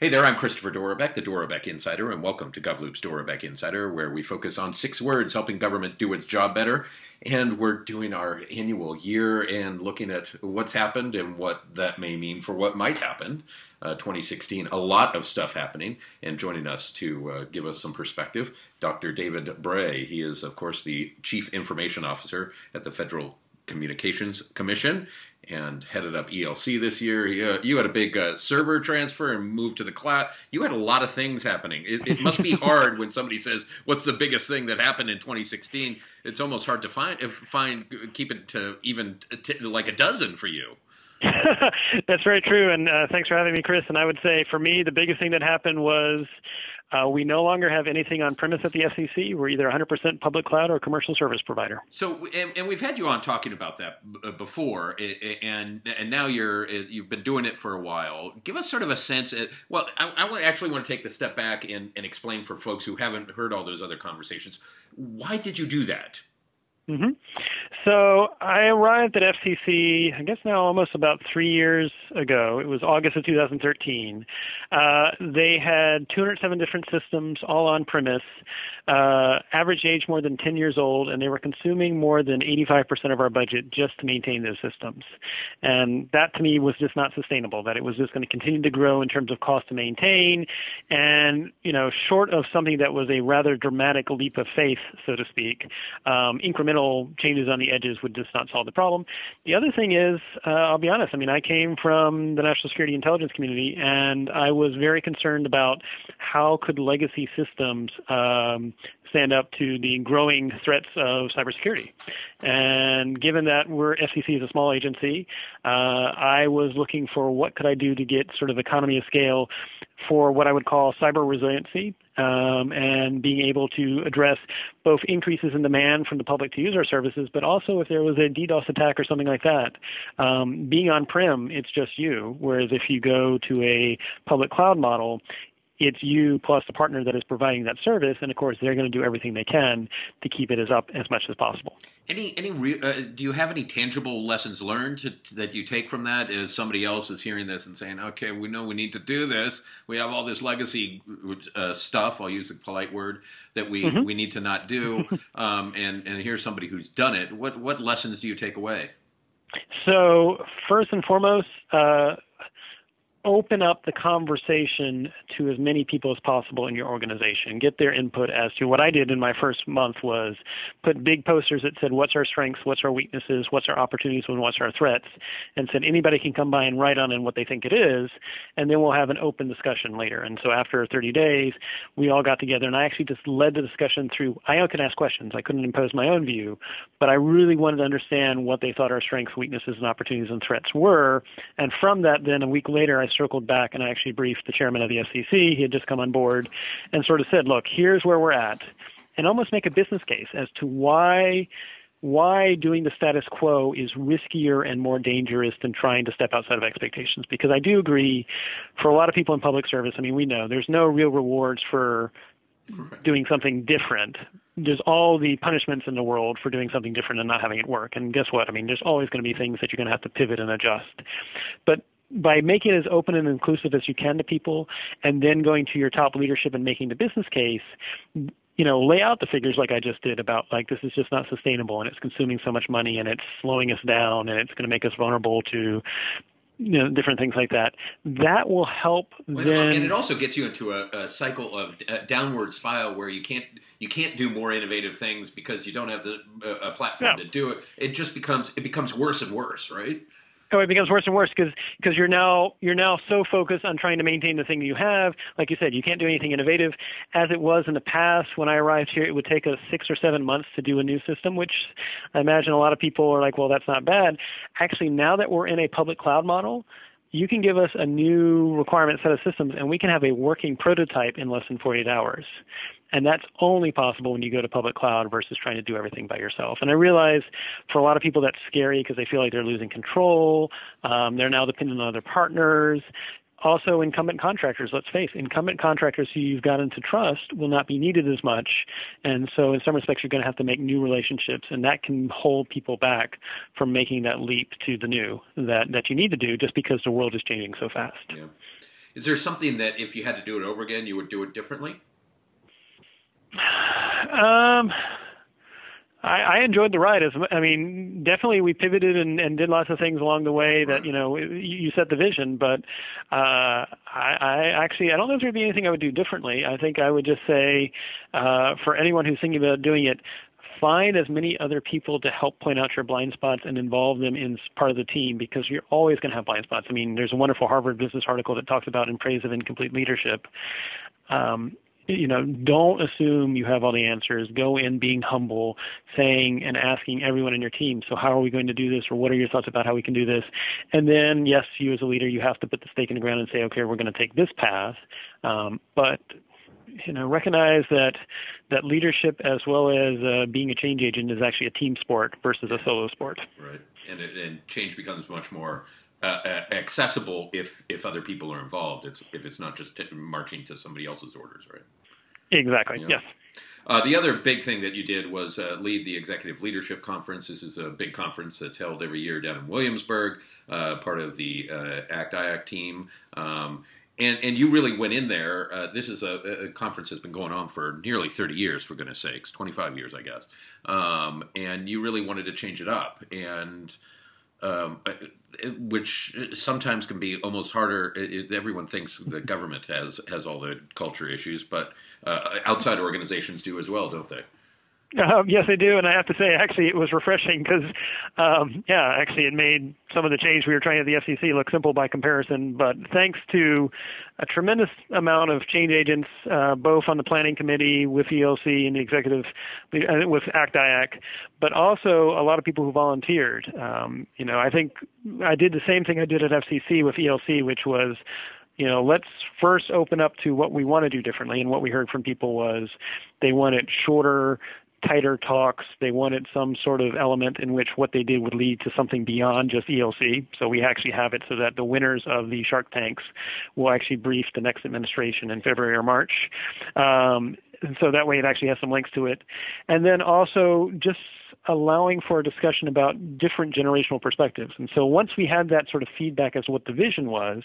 Hey there, I'm Christopher Dorobek, the Dorobek Insider, and welcome to GovLoop's Dorobek Insider, where we focus on six words helping government do its job better. And we're doing our annual year and looking at what's happened and what that may mean for what might happen. Uh, 2016, a lot of stuff happening. And joining us to uh, give us some perspective, Dr. David Bray. He is, of course, the Chief Information Officer at the Federal Communications Commission and headed up ELC this year. You, uh, you had a big uh, server transfer and moved to the cloud. You had a lot of things happening. It, it must be hard when somebody says, "What's the biggest thing that happened in 2016?" It's almost hard to find find keep it to even t- like a dozen for you. That's very true, and uh, thanks for having me, Chris. And I would say for me, the biggest thing that happened was uh, we no longer have anything on premise at the FCC. We're either 100% public cloud or commercial service provider. So, and, and we've had you on talking about that uh, before, and and now you're uh, you've been doing it for a while. Give us sort of a sense. Of, well, I, I actually want to take the step back and, and explain for folks who haven't heard all those other conversations. Why did you do that? Mm-hmm. So I arrived at FCC, I guess now almost about three years ago. It was August of 2013. Uh, they had 207 different systems, all on premise, uh, average age more than 10 years old, and they were consuming more than 85% of our budget just to maintain those systems. And that to me was just not sustainable, that it was just going to continue to grow in terms of cost to maintain. And, you know, short of something that was a rather dramatic leap of faith, so to speak, um, incremental changes on the edges would just not solve the problem. The other thing is, uh, I'll be honest, I mean, I came from the national security intelligence community, and I was very concerned about how could legacy systems um, stand up to the growing threats of cybersecurity. And given that we're FCC is a small agency, uh, I was looking for what could I do to get sort of economy of scale for what I would call cyber resiliency um, and being able to address both increases in demand from the public to use our services, but also if there was a DDoS attack or something like that. Um, being on prem, it's just you, whereas if you go to a public cloud model, it's you plus the partner that is providing that service, and of course they're going to do everything they can to keep it as up as much as possible. Any any re- uh, do you have any tangible lessons learned to, that you take from that? Is somebody else is hearing this and saying, "Okay, we know we need to do this. We have all this legacy uh, stuff. I'll use a polite word that we mm-hmm. we need to not do." um, and and here's somebody who's done it. What what lessons do you take away? So first and foremost. Uh, open up the conversation to as many people as possible in your organization. Get their input as to what I did in my first month was put big posters that said what's our strengths, what's our weaknesses, what's our opportunities, and what's our threats, and said anybody can come by and write on in what they think it is, and then we'll have an open discussion later. And so after 30 days, we all got together, and I actually just led the discussion through. I could ask questions. I couldn't impose my own view, but I really wanted to understand what they thought our strengths, weaknesses, and opportunities and threats were. And from that, then a week later, I circled back and I actually briefed the chairman of the FCC. He had just come on board and sort of said, look, here's where we're at, and almost make a business case as to why why doing the status quo is riskier and more dangerous than trying to step outside of expectations. Because I do agree, for a lot of people in public service, I mean, we know there's no real rewards for doing something different. There's all the punishments in the world for doing something different and not having it work. And guess what? I mean, there's always going to be things that you're going to have to pivot and adjust. But by making it as open and inclusive as you can to people, and then going to your top leadership and making the business case, you know, lay out the figures like I just did about like this is just not sustainable and it's consuming so much money and it's slowing us down and it's going to make us vulnerable to you know different things like that. That will help well, then and it also gets you into a, a cycle of a downward spiral where you can't you can't do more innovative things because you don't have the a platform yeah. to do it. It just becomes it becomes worse and worse right oh, it becomes worse and worse because because you're now you're now so focused on trying to maintain the thing you have. Like you said, you can't do anything innovative. As it was in the past, when I arrived here, it would take us six or seven months to do a new system, which I imagine a lot of people are like, well, that's not bad. Actually, now that we're in a public cloud model, you can give us a new requirement set of systems and we can have a working prototype in less than 48 hours. And that's only possible when you go to public cloud versus trying to do everything by yourself. And I realize for a lot of people that's scary because they feel like they're losing control. Um, they're now dependent on other partners. Also, incumbent contractors, let's face incumbent contractors who you've gotten to trust will not be needed as much. And so, in some respects, you're going to have to make new relationships, and that can hold people back from making that leap to the new that, that you need to do just because the world is changing so fast. Yeah. Is there something that if you had to do it over again, you would do it differently? Um, I, I enjoyed the ride. As I mean, definitely we pivoted and, and did lots of things along the way that you know you, set the vision. But uh, I, I actually I don't know if there'd be anything I would do differently. I think I would just say uh, for anyone who's thinking about doing it, find as many other people to help point out your blind spots and involve them in part of the team because you're always going to have blind spots. I mean, there's a wonderful Harvard Business article that talks about in praise of incomplete leadership. Um, you know, don't assume you have all the answers. Go in being humble, saying and asking everyone in your team, so how are we going to do this or what are your thoughts about how we can do this? And then, yes, you as a leader, you have to put the stake in the ground and say, okay, we're going to take this path. Um, but you know, recognize that that leadership as well as uh, being a change agent is actually a team sport versus a solo sport. Right, and and change becomes much more uh, uh, accessible if if other people are involved. It's if it's not just t- marching to somebody else's orders, right? Exactly. Yeah. Yes. Uh, the other big thing that you did was uh, lead the Executive Leadership Conference. This is a big conference that's held every year down in Williamsburg, uh, part of the uh, ACT IAC team. Um, and, and you really went in there. Uh, this is a, a, conference that's been going on for nearly 30 years, for goodness sakes, 25 years, I guess. Um, and you really wanted to change it up. And um, uh, which sometimes can be almost harder. everyone thinks the government has has all the culture issues, but uh, outside organizations do as well, don't they? Uh, yes, I do, and I have to say, actually, it was refreshing because, um, yeah, actually, it made some of the change we were trying at the FCC look simple by comparison. But thanks to a tremendous amount of change agents, uh, both on the planning committee with ELC and the executive uh, with ACT-IAC, but also a lot of people who volunteered. Um, you know, I think I did the same thing I did at FCC with ELC, which was you know, let's first open up to what we want to do differently. And what we heard from people was they wanted shorter, tighter talks. They wanted some sort of element in which what they did would lead to something beyond just ELC. So we actually have it so that the winners of the Shark Tanks will actually brief the next administration in February or March. Um, and so that way it actually has some links to it. And then also just allowing for a discussion about different generational perspectives. And so once we had that sort of feedback as to what the vision was,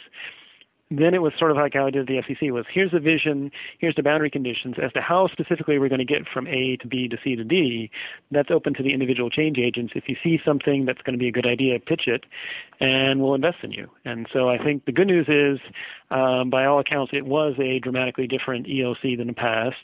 then it was sort of like how I did the FCC was here's the vision, here's the boundary conditions as to how specifically we're going to get from A to B to C to D. That's open to the individual change agents. If you see something that's going to be a good idea, pitch it, and we'll invest in you. And so I think the good news is, um, by all accounts, it was a dramatically different ELC than the past.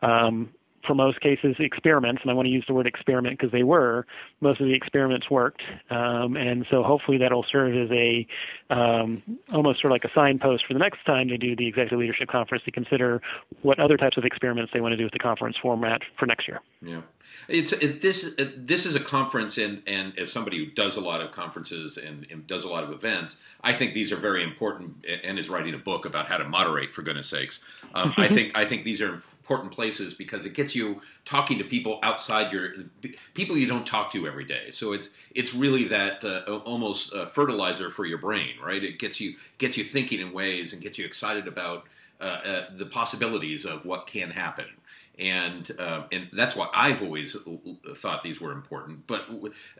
Um, for most cases experiments, and I want to use the word experiment because they were. Most of the experiments worked, um, and so hopefully that'll serve as a um, almost sort of like a signpost for the next time they do the executive leadership conference to consider what other types of experiments they want to do with the conference format for next year. Yeah, it's it, this it, this is a conference, and and as somebody who does a lot of conferences and, and does a lot of events, I think these are very important. And is writing a book about how to moderate, for goodness sakes. Um, I think I think these are important places because it gets you talking to people outside your people you don't talk to every day. So it's it's really that uh, almost uh, fertilizer for your brain, right? It gets you gets you thinking in ways and gets you excited about uh, uh the possibilities of what can happen. And uh, and that's why I've always thought these were important. But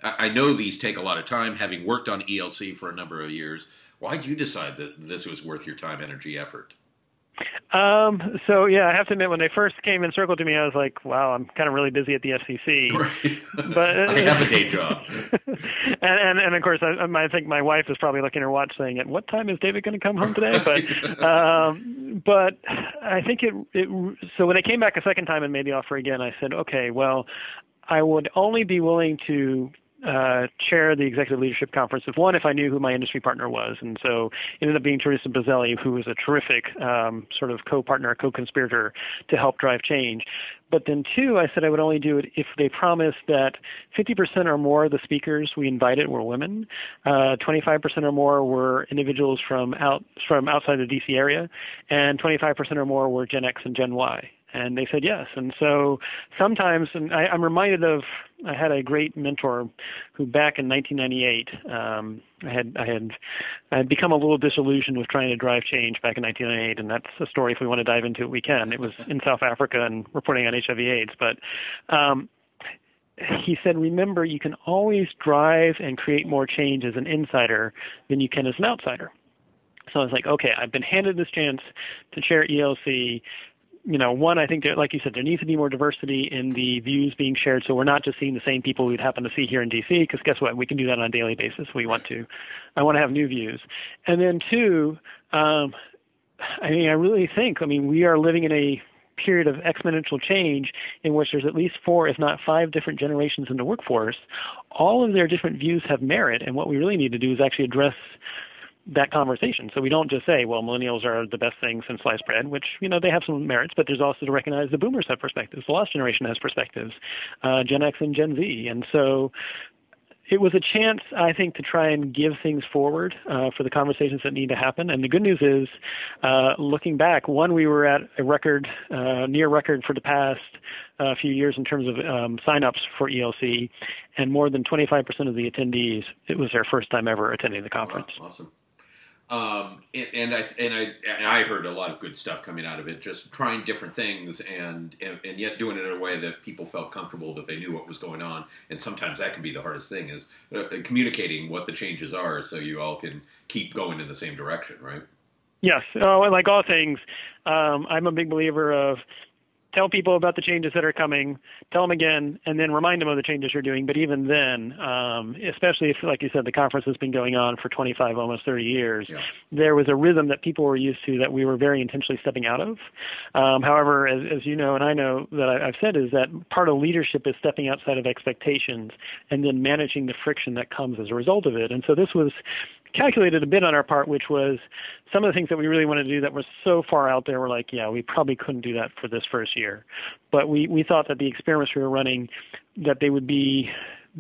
I know these take a lot of time. Having worked on ELC for a number of years, why did you decide that this was worth your time, energy, effort? Um, so yeah, I have to admit, when they first came and circled to me, I was like, "Wow, I'm kind of really busy at the FCC." Right. But I have a day job. and, and and of course, I, I think my wife is probably looking at her watch, saying, "At what time is David going to come home today?" But um, but I think it it. So when they came back a second time and made the offer again, I said, "Okay, well, I would only be willing to uh, chair the executive leadership conference if one, if I knew who my industry partner was, and so it ended up being Teresa Bozzelli, who was a terrific um, sort of co-partner, co-conspirator to help drive change. But then two, I said I would only do it if they promised that 50% or more of the speakers we invited were women, uh, 25% or more were individuals from out from outside the DC area, and 25% or more were Gen X and Gen Y. And they said yes. And so sometimes, and I, I'm reminded of, I had a great mentor who back in 1998, um, I had, I had, I had become a little disillusioned with trying to drive change back in 1998. And that's a story. If we want to dive into it, we can. It was in South Africa and reporting on HIV AIDS. But, um, he said, remember, you can always drive and create more change as an insider than you can as an outsider. So I was like, okay, I've been handed this chance to chair ELC you know, one, I think, that, like you said, there needs to be more diversity in the views being shared. So we're not just seeing the same people we'd happen to see here in DC, because guess what? We can do that on a daily basis we want to. I want to have new views. And then two, um, I mean, I really think, I mean, we are living in a period of exponential change in which there's at least four, if not five different generations in the workforce. All of their different views have merit, and what we really need to do is actually address that conversation. So we don't just say, well, millennials are the best thing since sliced bread, which, you know, they have some merits, but there's also to recognize the boomers have perspectives, the lost generation has perspectives, uh, Gen X and Gen Z. And so it was a chance, I think, to try and give things forward uh, for the conversations that need to happen. And the good news is, uh, looking back, one, we were at a record, uh, near record for the past uh, few years in terms of um, signups for ELC, and more than 25% of the attendees, it was their first time ever attending the conference. Wow, awesome. Um, and, and, I and I and I heard a lot of good stuff coming out of it. Just trying different things and, and, and yet doing it in a way that people felt comfortable that they knew what was going on. And sometimes that can be the hardest thing is uh, communicating what the changes are, so you all can keep going in the same direction, right? Yes. Oh, like all things, um, I'm a big believer of tell people about the changes that are coming, tell them again, and then remind them of the changes you're doing. But even then, um, especially if, like you said, the conference has been going on for 25, almost 30 years, yeah. there was a rhythm that people were used to that we were very intentionally stepping out of. Um, however, as, as you know, and I know that I, I've said, is that part of leadership is stepping outside of expectations and then managing the friction that comes as a result of it. And so this was calculated a bit on our part, which was some of the things that we really wanted to do that were so far out there. We're like, yeah, we probably couldn't do that for this first year, but we we thought that the experiments we were running, that they would be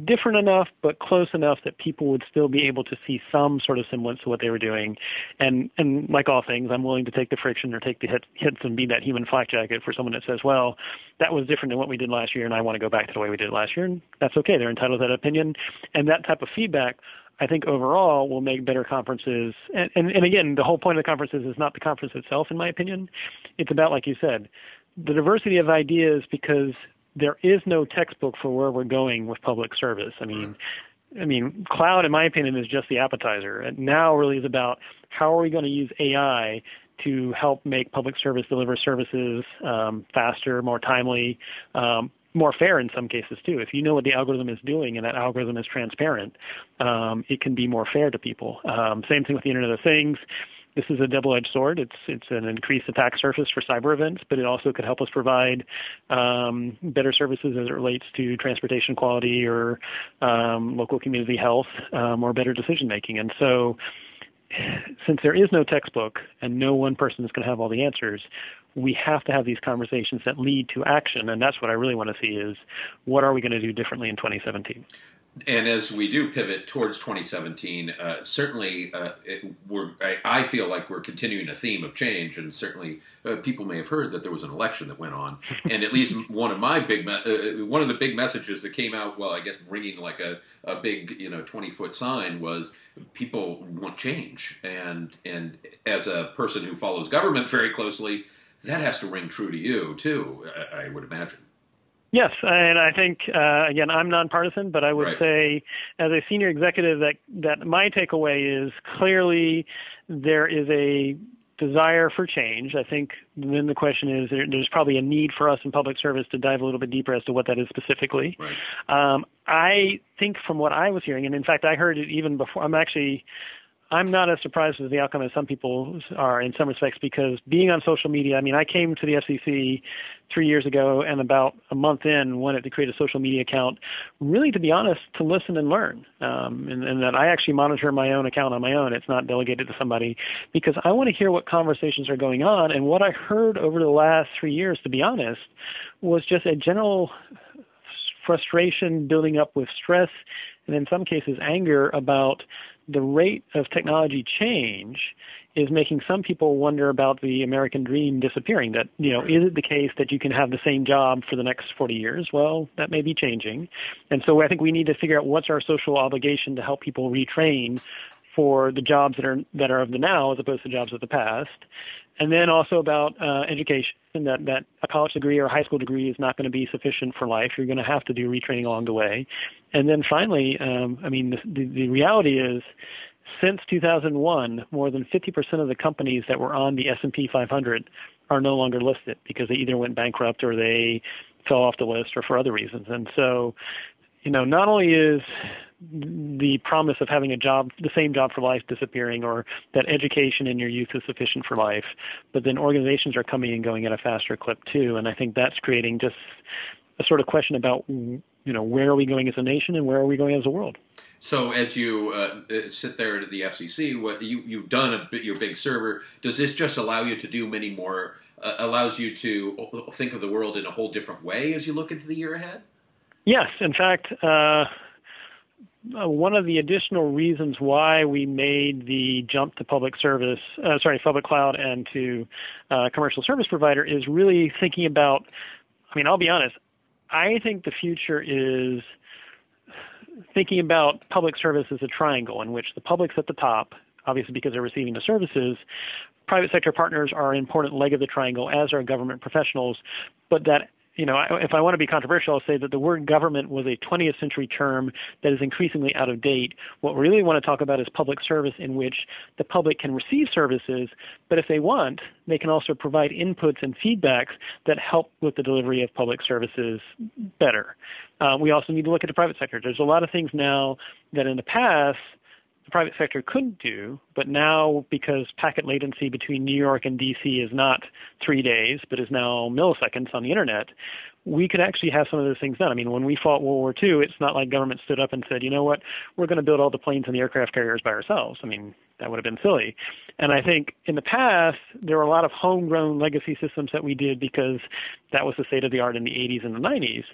different enough but close enough that people would still be able to see some sort of semblance to what they were doing. And and like all things i'm willing to take the friction or take the hit, hits and be that human flak jacket for someone that says well that was different than what we did last year and i want to go back to the way we did last year and that's okay. They're entitled to that opinion. And that type of feedback I think overall will make better conferences. And, and, and again, the whole point of the conferences is not the conference itself, in my opinion. It's about, like you said, the diversity of ideas because there is no textbook for where we're going with public service. I mean, I mean, cloud, in my opinion, is just the appetizer. And now really is about how are we going to use AI to help make public service deliver services um, faster, more timely, um, more fair in some cases too. If you know what the algorithm is doing and that algorithm is transparent, um, it can be more fair to people. Um, same thing with the Internet of Things. This is a double-edged sword. It's it's an increased attack surface for cyber events, but it also could help us provide um, better services as it relates to transportation quality or um, local community health um, or better decision making. And so, since there is no textbook and no one person is going to have all the answers, we have to have these conversations that lead to action, and that's what I really want to see is what are we going to do differently in 2017. And as we do pivot towards 2017, uh, certainly uh, it, I, I, feel like we're continuing a theme of change, and certainly uh, people may have heard that there was an election that went on, and at least one of my big me- uh, one of the big messages that came out, well, I guess ringing like a, a big you know 20 foot sign was people want change, and and as a person who follows government very closely, that has to ring true to you too. I, I would imagine. Yes, and I think uh, again I'm nonpartisan, but I would right. say as a senior executive that that my takeaway is clearly there is a desire for change. I think then the question is there, there's probably a need for us in public service to dive a little bit deeper as to what that is specifically. Right. Um, I think from what I was hearing, and in fact I heard it even before. I'm actually I'm not as surprised as the outcome as some people are in some respects because being on social media, I mean, I came to the FCC three years ago and about a month in wanted to create a social media account, really, to be honest, to listen and learn. Um, and, and that I actually monitor my own account on my own. It's not delegated to somebody because I want to hear what conversations are going on. And what I heard over the last three years, to be honest, was just a general frustration building up with stress and in some cases anger about the rate of technology change is making some people wonder about the American dream disappearing. That, you know, is it the case that you can have the same job for the next 40 years? Well, that may be changing. And so I think we need to figure out what's our social obligation to help people retrain for the jobs that are that are of the now as opposed to jobs of the past. And then also about uh, education, that, that a college degree or a high school degree is not going to be sufficient for life. You're going to have to do retraining along the way. And then finally, um, I mean, the, the, the reality is since 2001, more than 50% of the companies that were on the S&P 500 are no longer listed because they either went bankrupt or they fell off the list or for other reasons. And so, you know, not only is the promise of having a job, the same job for life disappearing, or that education in your youth is sufficient for life, but then organizations are coming and going at a faster clip too. And I think that's creating just a sort of question about, you know, where are we going as a nation and where are we going as a world? So as you uh, sit there at the FCC, what you you've done a bit, your big server. Does this just allow you to do many more? Uh, allows you to think of the world in a whole different way as you look into the year ahead. Yes, in fact. Uh, uh, one of the additional reasons why we made the jump to public service, uh, sorry, public cloud and to uh, commercial service provider is really thinking about. I mean, I'll be honest. I think the future is thinking about public service as a triangle in which the public's at the top, obviously because they're receiving the services. Private sector partners are an important leg of the triangle, as are government professionals, but that you know, if I want to be controversial, I'll say that the word government was a 20th century term that is increasingly out of date. What we really want to talk about is public service, in which the public can receive services, but if they want, they can also provide inputs and feedbacks that help with the delivery of public services better. Uh, we also need to look at the private sector. There's a lot of things now that in the past private sector couldn't do, but now because packet latency between New York and DC is not three days, but is now milliseconds on the internet, we could actually have some of those things done. I mean, when we fought World War II, it's not like government stood up and said, you know what, we're going to build all the planes and the aircraft carriers by ourselves. I mean, that would have been silly. And I think in the past, there were a lot of homegrown legacy systems that we did because that was the state of the art in the 80s and the 90s.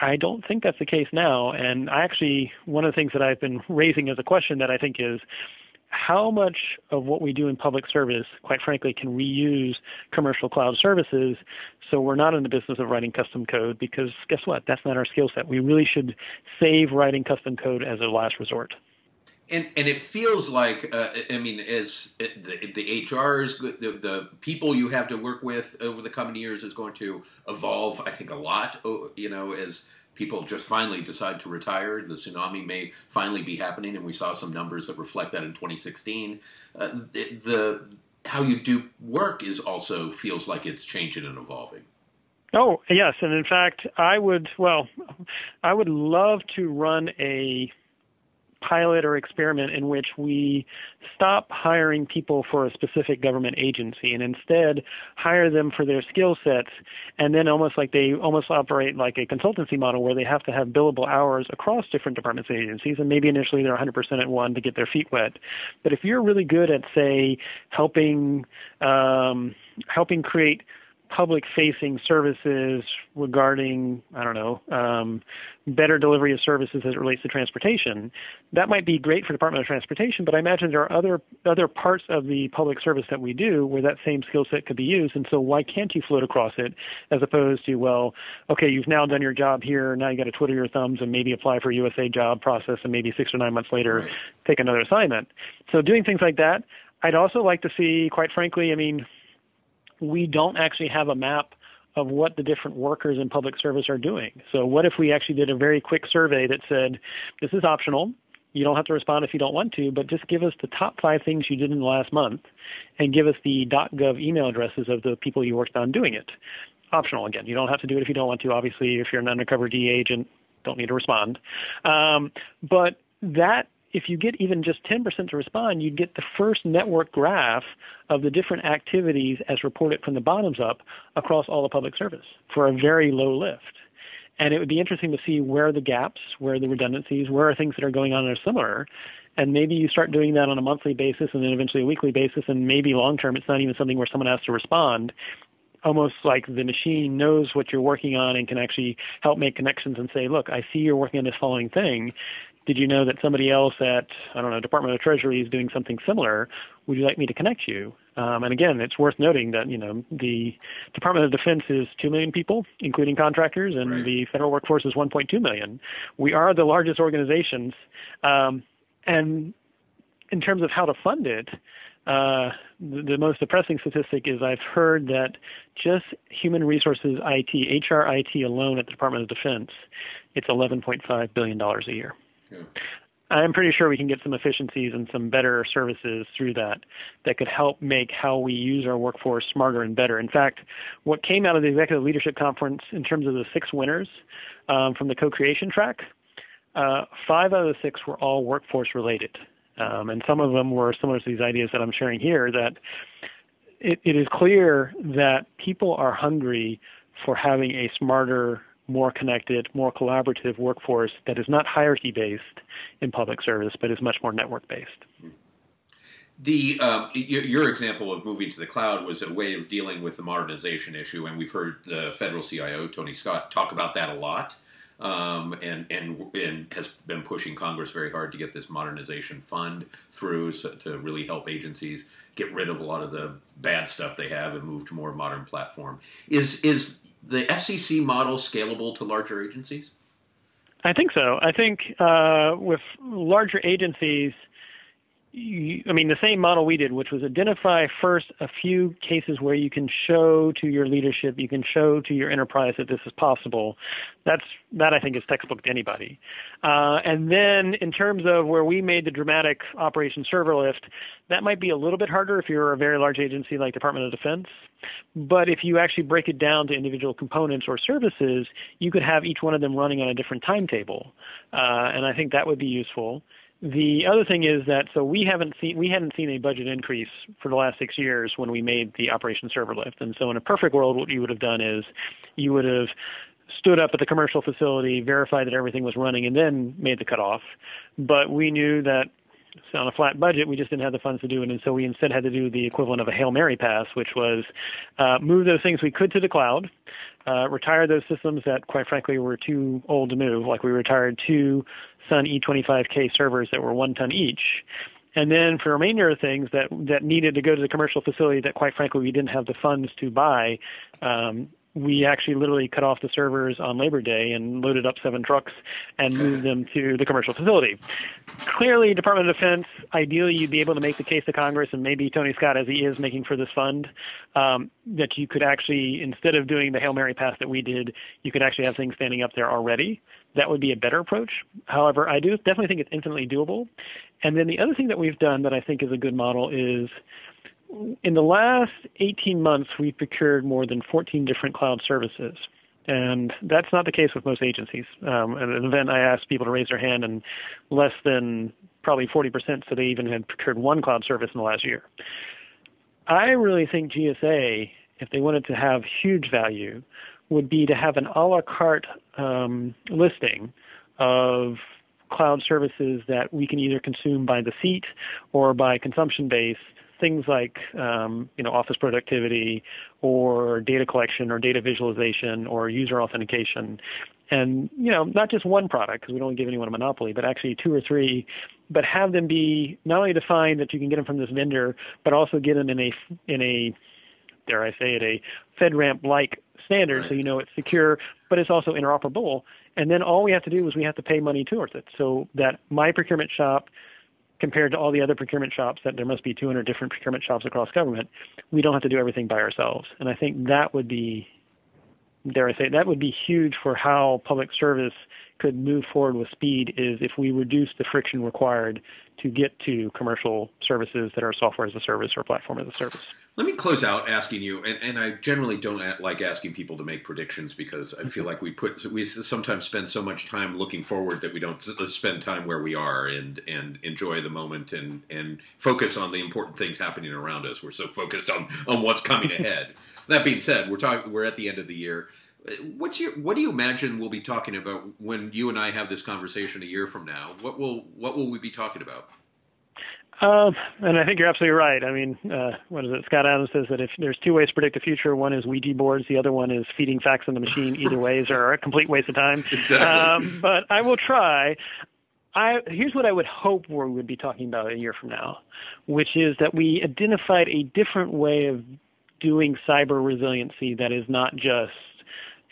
I don't think that's the case now. And I actually, one of the things that I've been raising as a question that I think is how much of what we do in public service, quite frankly, can reuse commercial cloud services so we're not in the business of writing custom code because guess what? That's not our skill set. We really should save writing custom code as a last resort. And, and it feels like uh, I mean, as uh, the, the HRs, the, the people you have to work with over the coming years is going to evolve. I think a lot. You know, as people just finally decide to retire, the tsunami may finally be happening, and we saw some numbers that reflect that in 2016. Uh, the, the how you do work is also feels like it's changing and evolving. Oh yes, and in fact, I would well, I would love to run a pilot or experiment in which we stop hiring people for a specific government agency and instead hire them for their skill sets and then almost like they almost operate like a consultancy model where they have to have billable hours across different departments and agencies and maybe initially they're 100% at one to get their feet wet. But if you're really good at say helping um, helping create public facing services regarding i don't know um, better delivery of services as it relates to transportation that might be great for department of transportation but i imagine there are other other parts of the public service that we do where that same skill set could be used and so why can't you float across it as opposed to well okay you've now done your job here now you got to twiddle your thumbs and maybe apply for a usa job process and maybe six or nine months later right. take another assignment so doing things like that i'd also like to see quite frankly i mean we don't actually have a map of what the different workers in public service are doing. So, what if we actually did a very quick survey that said, this is optional. You don't have to respond if you don't want to, but just give us the top five things you did in the last month and give us the .gov email addresses of the people you worked on doing it. Optional again. You don't have to do it if you don't want to. Obviously, if you're an undercover DA agent, don't need to respond. Um, but that if you get even just 10% to respond, you'd get the first network graph of the different activities as reported from the bottoms up across all the public service for a very low lift. And it would be interesting to see where the gaps, where are the redundancies, where are things that are going on that are similar. And maybe you start doing that on a monthly basis and then eventually a weekly basis, and maybe long term it's not even something where someone has to respond almost like the machine knows what you're working on and can actually help make connections and say, look, I see you're working on this following thing did you know that somebody else at I don't know Department of Treasury is doing something similar? Would you like me to connect you? Um, and again, it's worth noting that you know the Department of Defense is two million people, including contractors, and right. the federal workforce is 1.2 million. We are the largest organizations, um, and in terms of how to fund it, uh, the, the, most depressing statistic is I've heard that just human resources IT, HR IT alone at the Department of Defense, it's 11.5 billion dollars a year. I'm pretty sure we can get some efficiencies and some better services through that that could help make how we use our workforce smarter and better. In fact, what came out of the executive leadership conference in terms of the six winners um, from the co-creation track, uh, five out of the six were all workforce related, um, and some of them were similar to these ideas that I'm sharing here. That it, it is clear that people are hungry for having a smarter more connected, more collaborative workforce that is not hierarchy based in public service, but is much more network based. The uh, your example of moving to the cloud was a way of dealing with the modernization issue, and we've heard the federal CIO Tony Scott talk about that a lot, um, and and and has been pushing Congress very hard to get this modernization fund through so, to really help agencies get rid of a lot of the bad stuff they have and move to more modern platform. Is is the FCC model scalable to larger agencies? I think so. I think uh, with larger agencies, I mean, the same model we did, which was identify first a few cases where you can show to your leadership, you can show to your enterprise that this is possible. That's that I think is textbook to anybody. Uh, and then in terms of where we made the dramatic Operation Server Lift, that might be a little bit harder if you're a very large agency like Department of Defense. But if you actually break it down to individual components or services, you could have each one of them running on a different timetable, uh, and I think that would be useful. The other thing is that so we haven't seen we hadn't seen a budget increase for the last six years when we made the Operation Server Lift, and so in a perfect world, what you would have done is you would have stood up at the commercial facility, verified that everything was running, and then made the cutoff. But we knew that on a flat budget, we just didn't have the funds to do it, and so we instead had to do the equivalent of a Hail Mary pass, which was uh, move those things we could to the cloud, uh, retire those systems that, quite frankly, were too old to move. Like we retired two Sun E25K servers that were one ton each. And then for the remainder of things that that needed to go to the commercial facility that quite frankly we didn't have the funds to buy, um, we actually literally cut off the servers on Labor Day and loaded up seven trucks and moved them to the commercial facility. Clearly, Department of Defense, ideally, you'd be able to make the case to Congress, and maybe Tony Scott, as he is making for this fund, um, that you could actually, instead of doing the Hail Mary pass that we did, you could actually have things standing up there already. That would be a better approach. However, I do definitely think it's infinitely doable. And then the other thing that we've done that I think is a good model is in the last 18 months, we've procured more than 14 different cloud services. And that's not the case with most agencies. Um, at an event, I asked people to raise their hand, and less than probably 40% said they even had procured one cloud service in the last year. I really think GSA, if they wanted to have huge value, would be to have an a la carte um, listing of cloud services that we can either consume by the seat or by consumption base things like um, you know office productivity or data collection or data visualization or user authentication. And you know not just one product because we don't give anyone a monopoly but actually two or three but have them be not only defined that you can get them from this vendor but also get them in a in a dare I say it a FedRAMP like standard so you know it's secure but it's also interoperable. And then all we have to do is we have to pay money towards it. So that my procurement shop compared to all the other procurement shops that there must be 200 different procurement shops across government, we don't have to do everything by ourselves. And I think that would be, dare I say, that would be huge for how public service could move forward with speed is if we reduce the friction required to get to commercial services that are software as a service or platform as a service. Let me close out asking you, and, and I generally don't like asking people to make predictions because I feel mm-hmm. like we put we sometimes spend so much time looking forward that we don't uh, spend time where we are and and enjoy the moment and and focus on the important things happening around us. We're so focused on on what's coming ahead. that being said, we're talking we're at the end of the year. What's your what do you imagine we'll be talking about when you and I have this conversation a year from now? What will what will we be talking about? Um, and I think you're absolutely right. I mean, uh, what is it? Scott Adams says that if there's two ways to predict the future, one is Ouija boards, the other one is feeding facts in the machine. Either ways are a complete waste of time. Exactly. Um, but I will try. I, here's what I would hope we would be talking about a year from now, which is that we identified a different way of doing cyber resiliency that is not just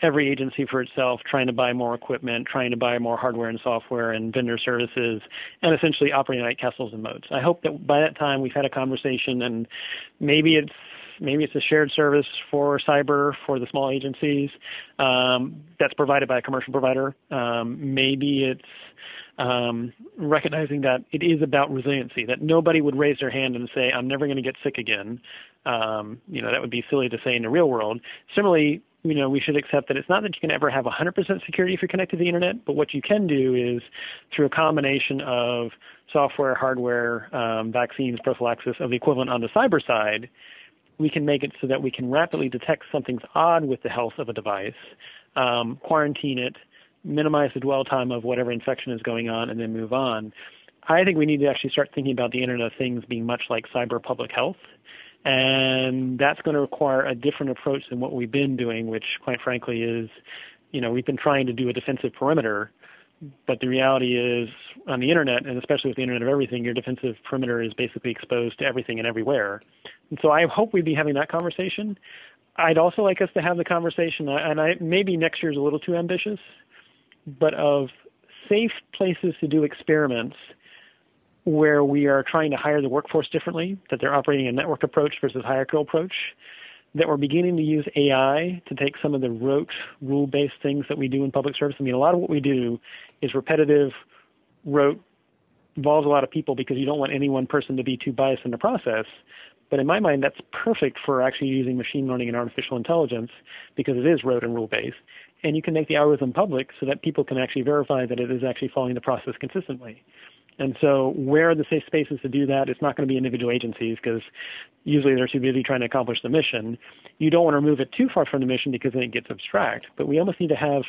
every agency for itself, trying to buy more equipment, trying to buy more hardware and software and vendor services, and essentially operating like castles and moats. I hope that by that time we've had a conversation, and maybe it's maybe it's a shared service for cyber for the small agencies um, that's provided by a commercial provider. Um, maybe it's um, recognizing that it is about resiliency, that nobody would raise their hand and say, I'm never going to get sick again. Um, you know, that would be silly to say in the real world. Similarly, you know, we should accept that it's not that you can ever have 100% security if you're connected to the internet, but what you can do is through a combination of software, hardware, um, vaccines, prophylaxis of the equivalent on the cyber side, we can make it so that we can rapidly detect something's odd with the health of a device, um, quarantine it, minimize the dwell time of whatever infection is going on, and then move on. I think we need to actually start thinking about the Internet of Things being much like cyber public health. And that's going to require a different approach than what we've been doing, which, quite frankly, is, you know, we've been trying to do a defensive perimeter. But the reality is, on the internet, and especially with the internet of everything, your defensive perimeter is basically exposed to everything and everywhere. And so I hope we'd be having that conversation. I'd also like us to have the conversation, uh, and I maybe next year is a little too ambitious, but of safe places to do experiments where we are trying to hire the workforce differently, that they're operating a network approach versus hierarchical approach, that we're beginning to use AI to take some of the rote, rule based things that we do in public service. I mean, a lot of what we do is repetitive, rote, involves a lot of people because you don't want any one person to be too biased in the process. But in my mind, that's perfect for actually using machine learning and artificial intelligence because it is rote and rule based. And you can make the algorithm public so that people can actually verify that it is actually following the process consistently. And so, where are the safe spaces to do that? It's not going to be individual agencies because usually they're too busy trying to accomplish the mission. You don't want to move it too far from the mission because then it gets abstract. But we almost need to have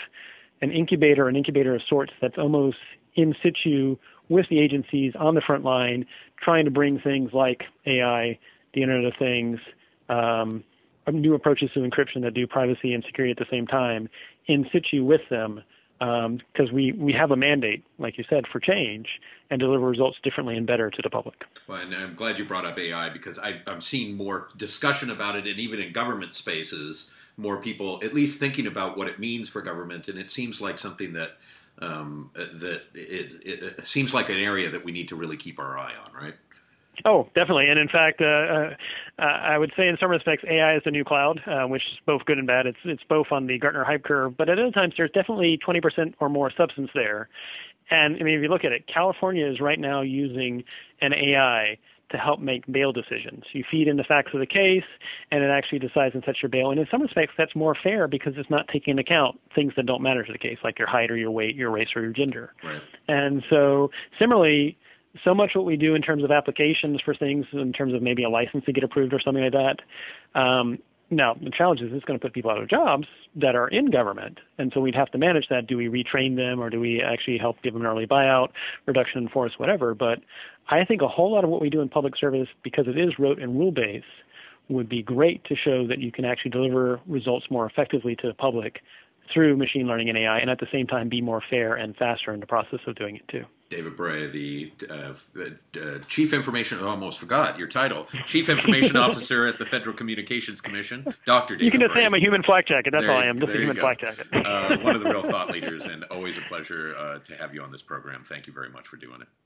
an incubator, an incubator of sorts that's almost in situ with the agencies on the front line, trying to bring things like AI, the Internet of Things, um, new approaches to encryption that do privacy and security at the same time in situ with them because um, we, we have a mandate, like you said, for change and deliver results differently and better to the public. Well, and I'm glad you brought up AI because I, I'm seeing more discussion about it, and even in government spaces, more people at least thinking about what it means for government, and it seems like something that um, that it, it, it seems like an area that we need to really keep our eye on, right? Oh, definitely. And in fact, uh, uh, I would say in some respects, AI is the new cloud, uh, which is both good and bad. It's it's both on the Gartner hype curve, but at other times there's definitely 20% or more substance there. And I mean, if you look at it, California is right now using an AI to help make bail decisions. You feed in the facts of the case, and it actually decides and sets your bail. And in some respects, that's more fair because it's not taking into account things that don't matter to the case, like your height or your weight, your race or your gender. Right. And so, similarly, so much what we do in terms of applications for things, in terms of maybe a license to get approved or something like that. Um, now, the challenge is it's going to put people out of jobs that are in government. And so we'd have to manage that. Do we retrain them or do we actually help give them an early buyout, reduction in force, whatever? But I think a whole lot of what we do in public service, because it is rote and rule based, would be great to show that you can actually deliver results more effectively to the public through machine learning and AI, and at the same time be more fair and faster in the process of doing it too. David Bray, the uh, uh, Chief Information, I almost forgot your title, Chief Information Officer at the Federal Communications Commission, Dr. David You can just Bray. say I'm a human flak jacket. That's there, all I am, just a human flak jacket. uh, one of the real thought leaders, and always a pleasure uh, to have you on this program. Thank you very much for doing it.